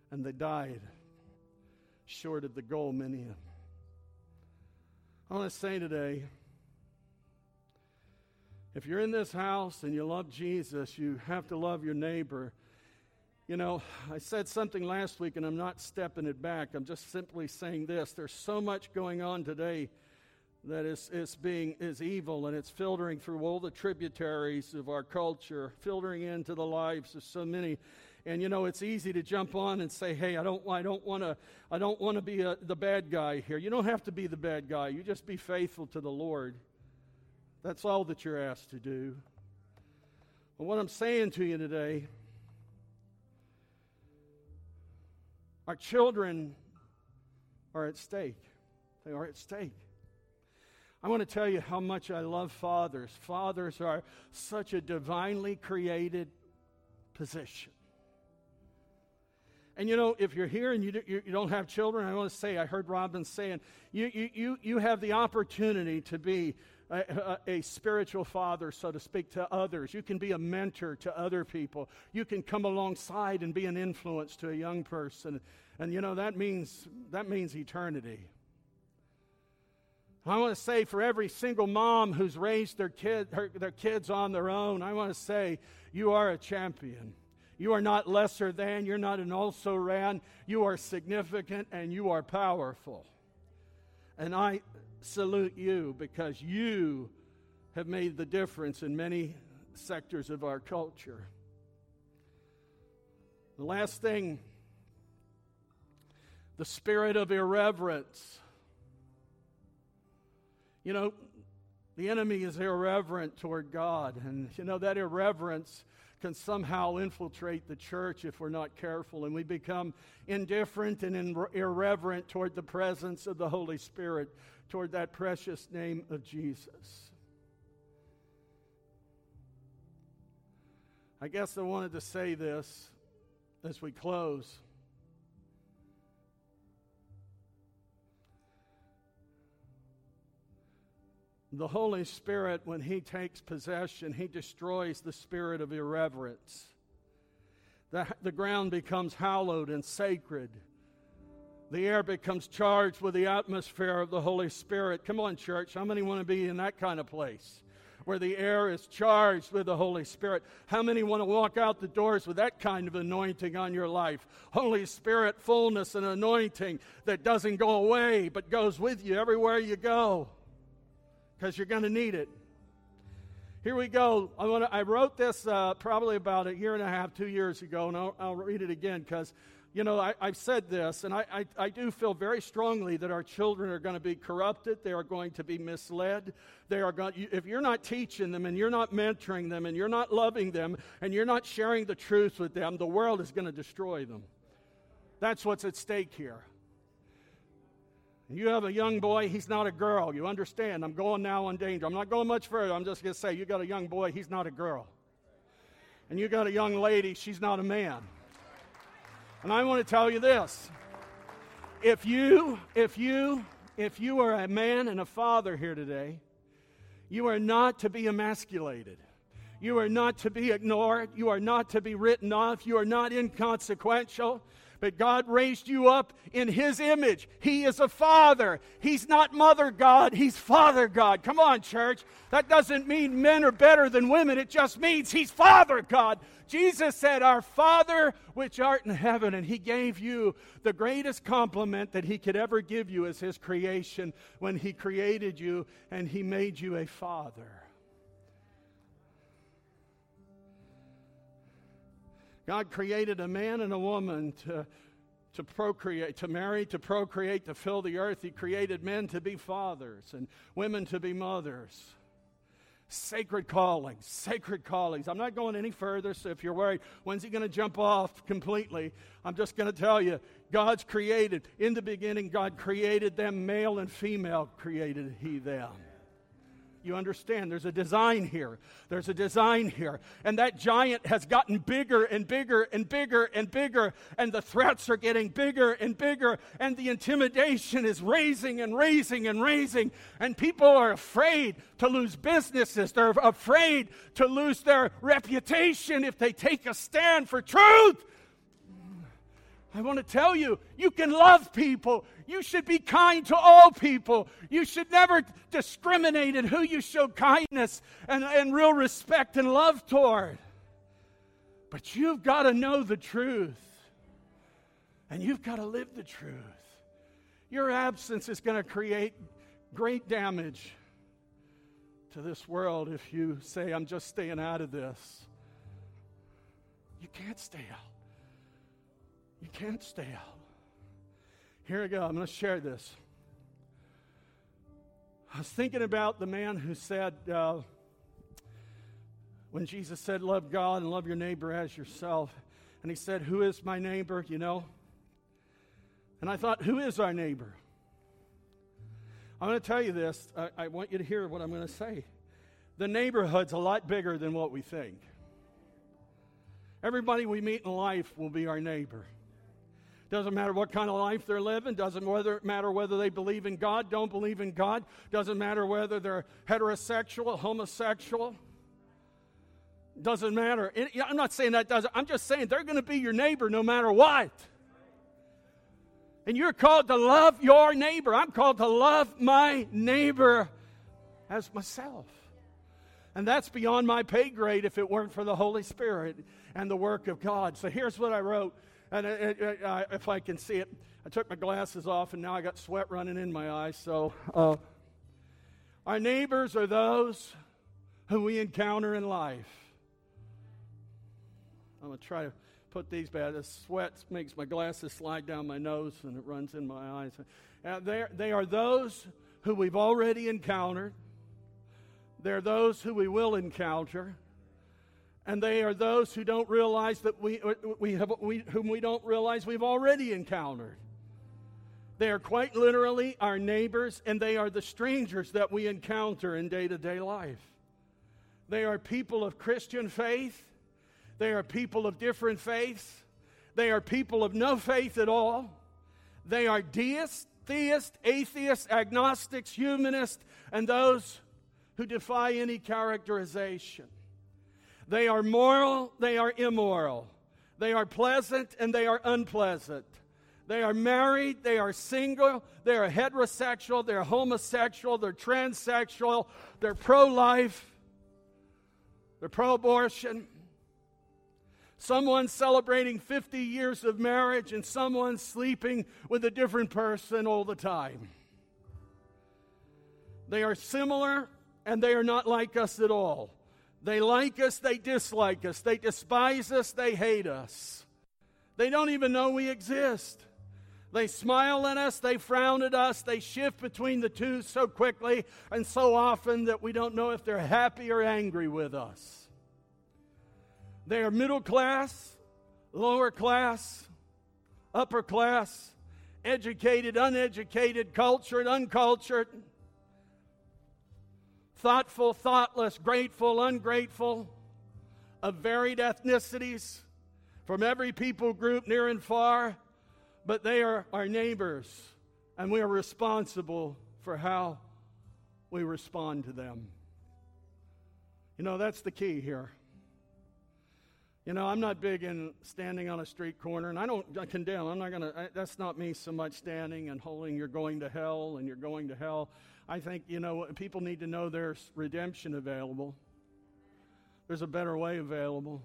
And they died short of the goal, many of them. I want to say today if you're in this house and you love Jesus, you have to love your neighbor. You know, I said something last week and I'm not stepping it back. I'm just simply saying this. There's so much going on today that is, is being is evil and it's filtering through all the tributaries of our culture, filtering into the lives of so many. And you know, it's easy to jump on and say, "Hey, I don't, I don't want to, I don't want to be a, the bad guy here." You don't have to be the bad guy. You just be faithful to the Lord. That's all that you're asked to do. But what I'm saying to you today, our children are at stake. They are at stake. I want to tell you how much I love fathers. Fathers are such a divinely created position. And you know, if you're here and you, you, don't have children, I want to say, I heard Robin saying, you, you, you, you have the opportunity to be a, a, a, spiritual father, so to speak, to others. You can be a mentor to other people. You can come alongside and be an influence to a young person. And you know, that means, that means eternity. I want to say for every single mom who's raised their, kid, her, their kids on their own, I want to say you are a champion. You are not lesser than, you're not an also ran. You are significant and you are powerful. And I salute you because you have made the difference in many sectors of our culture. The last thing the spirit of irreverence. You know, the enemy is irreverent toward God. And, you know, that irreverence can somehow infiltrate the church if we're not careful. And we become indifferent and irreverent toward the presence of the Holy Spirit, toward that precious name of Jesus. I guess I wanted to say this as we close. The Holy Spirit, when He takes possession, He destroys the spirit of irreverence. The, the ground becomes hallowed and sacred The air becomes charged with the atmosphere of the Holy Spirit. Come on, church. How many want to be in that kind of place? Where the air is charged with the Holy Spirit. How many want to walk out the doors with that kind of anointing on your life? Holy Spirit fullness and anointing that doesn't go away but goes with you everywhere you go because you're going to need it. Here we go. I, wanna, I wrote this uh, probably about a year and a half, two years ago, and I'll, I'll read it again because you know, I, have said this, and I, I, I, do feel very strongly that our children are going to be corrupted. They are going to be misled. They are going, if you're not teaching them and you're not mentoring them and you're not loving them and you're not sharing the truth with them, the world is going to destroy them. That's what's at stake here. You have a young boy, he's not a girl. You understand? I'm going now on danger. I'm not going much further. I'm just going to say, you got a young boy, he's not a girl. And you got a young lady, she's not a man. And I want to tell you this. If you, if you, if you are a man and a father here today, you are not to be emasculated. You are not to be ignored. You are not to be written off. You are not inconsequential but God raised you up in His image. He is a father. He's not mother God, He's father God. Come on, church. That doesn't mean men are better than women, it just means He's father God. Jesus said, Our Father which art in heaven, and He gave you the greatest compliment that He could ever give you as His creation when He created you and He made you a father. God created a man and a woman to, to procreate, to marry, to procreate, to fill the earth. He created men to be fathers and women to be mothers. Sacred callings, sacred callings. I'm not going any further, so if you're worried, when's he going to jump off completely? I'm just going to tell you God's created. In the beginning, God created them, male and female created He them. You understand? There's a design here. There's a design here. And that giant has gotten bigger and bigger and bigger and bigger. And the threats are getting bigger and bigger. And the intimidation is raising and raising and raising. And people are afraid to lose businesses. They're afraid to lose their reputation if they take a stand for truth. I want to tell you, you can love people. You should be kind to all people. You should never discriminate in who you show kindness and, and real respect and love toward. But you've got to know the truth. And you've got to live the truth. Your absence is going to create great damage to this world if you say, I'm just staying out of this. You can't stay out. You can't stay out. Here we go. I'm going to share this. I was thinking about the man who said, uh, when Jesus said, Love God and love your neighbor as yourself, and he said, Who is my neighbor? You know? And I thought, Who is our neighbor? I'm going to tell you this. I, I want you to hear what I'm going to say. The neighborhood's a lot bigger than what we think. Everybody we meet in life will be our neighbor. Doesn't matter what kind of life they're living. Doesn't whether, matter whether they believe in God, don't believe in God. Doesn't matter whether they're heterosexual, homosexual. Doesn't matter. I'm not saying that doesn't. I'm just saying they're going to be your neighbor no matter what. And you're called to love your neighbor. I'm called to love my neighbor as myself. And that's beyond my pay grade if it weren't for the Holy Spirit and the work of God. So here's what I wrote and it, it, uh, if I can see it, I took my glasses off and now I got sweat running in my eyes. So, uh, our neighbors are those who we encounter in life. I'm going to try to put these back. The sweat makes my glasses slide down my nose and it runs in my eyes. Uh, they are those who we've already encountered. They're those who we will encounter and they are those who don't realize that we, uh, we have, we, whom we don't realize we've already encountered. They are quite literally our neighbors, and they are the strangers that we encounter in day to day life. They are people of Christian faith, they are people of different faiths, they are people of no faith at all. They are deists, theists, atheists, agnostics, humanists, and those who defy any characterization. They are moral, they are immoral. They are pleasant and they are unpleasant. They are married, they are single, they are heterosexual, they're homosexual, they're transsexual, they're pro life, they're pro abortion. Someone celebrating 50 years of marriage, and someone sleeping with a different person all the time. They are similar, and they are not like us at all. They like us, they dislike us, they despise us, they hate us. They don't even know we exist. They smile at us, they frown at us, they shift between the two so quickly and so often that we don't know if they're happy or angry with us. They are middle class, lower class, upper class, educated, uneducated, cultured, uncultured, thoughtful, thoughtless, grateful, ungrateful, of varied ethnicities, from every people group near and far but they are our neighbors, and we are responsible for how we respond to them. You know, that's the key here. You know, I'm not big in standing on a street corner, and I don't I condemn. I'm not going to, that's not me so much standing and holding, you're going to hell and you're going to hell. I think, you know, people need to know there's redemption available, there's a better way available.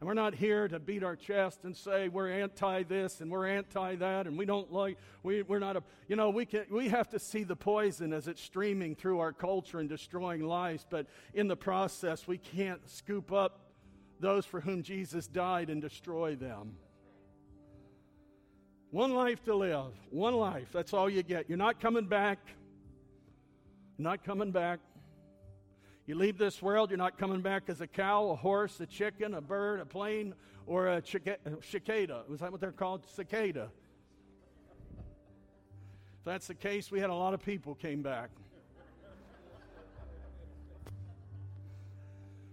And we're not here to beat our chest and say we're anti this and we're anti that and we don't like, we, we're not a, you know, we, can, we have to see the poison as it's streaming through our culture and destroying lives. But in the process, we can't scoop up those for whom Jesus died and destroy them. One life to live, one life. That's all you get. You're not coming back. You're Not coming back. You leave this world, you're not coming back as a cow, a horse, a chicken, a bird, a plane, or a cicada. Was that what they're called? Cicada. If that's the case, we had a lot of people came back.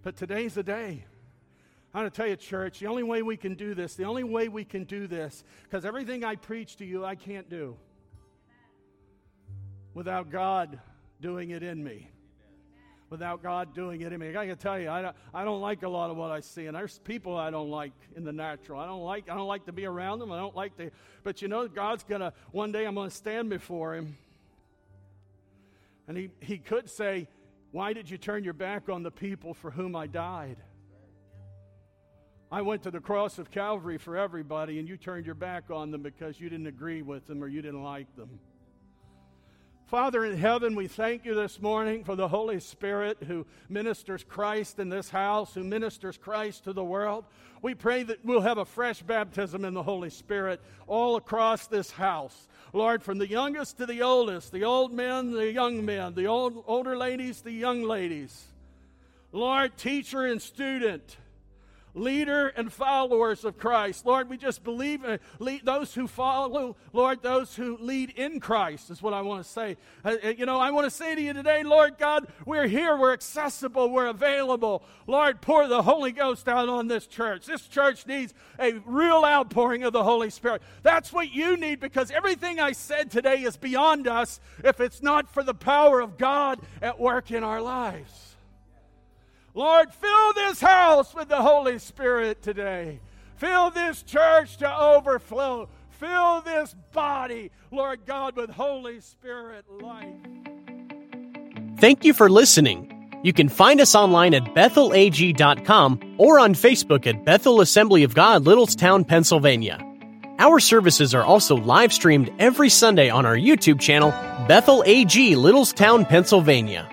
But today's the day. I'm going to tell you, church, the only way we can do this, the only way we can do this, because everything I preach to you, I can't do without God doing it in me without God doing it in me. I can tell you, I don't, I don't like a lot of what I see, and there's people I don't like in the natural. I don't like, I don't like to be around them. I don't like to, but you know, God's gonna one day I'm gonna stand before Him, and He He could say, "Why did you turn your back on the people for whom I died?" I went to the cross of Calvary for everybody, and you turned your back on them because you didn't agree with them or you didn't like them. Father in heaven, we thank you this morning for the Holy Spirit who ministers Christ in this house, who ministers Christ to the world. We pray that we'll have a fresh baptism in the Holy Spirit all across this house. Lord, from the youngest to the oldest, the old men, the young men, the old, older ladies, the young ladies. Lord, teacher and student leader and followers of Christ. Lord, we just believe in those who follow, Lord, those who lead in Christ is what I want to say. Uh, uh, you know, I want to say to you today, Lord God, we're here, we're accessible, we're available. Lord, pour the Holy Ghost out on this church. This church needs a real outpouring of the Holy Spirit. That's what you need because everything I said today is beyond us if it's not for the power of God at work in our lives. Lord, fill this house with the Holy Spirit today. Fill this church to overflow. Fill this body, Lord God, with Holy Spirit life. Thank you for listening. You can find us online at bethelag.com or on Facebook at Bethel Assembly of God, Littlestown, Pennsylvania. Our services are also live streamed every Sunday on our YouTube channel, Bethel AG, Littlestown, Pennsylvania.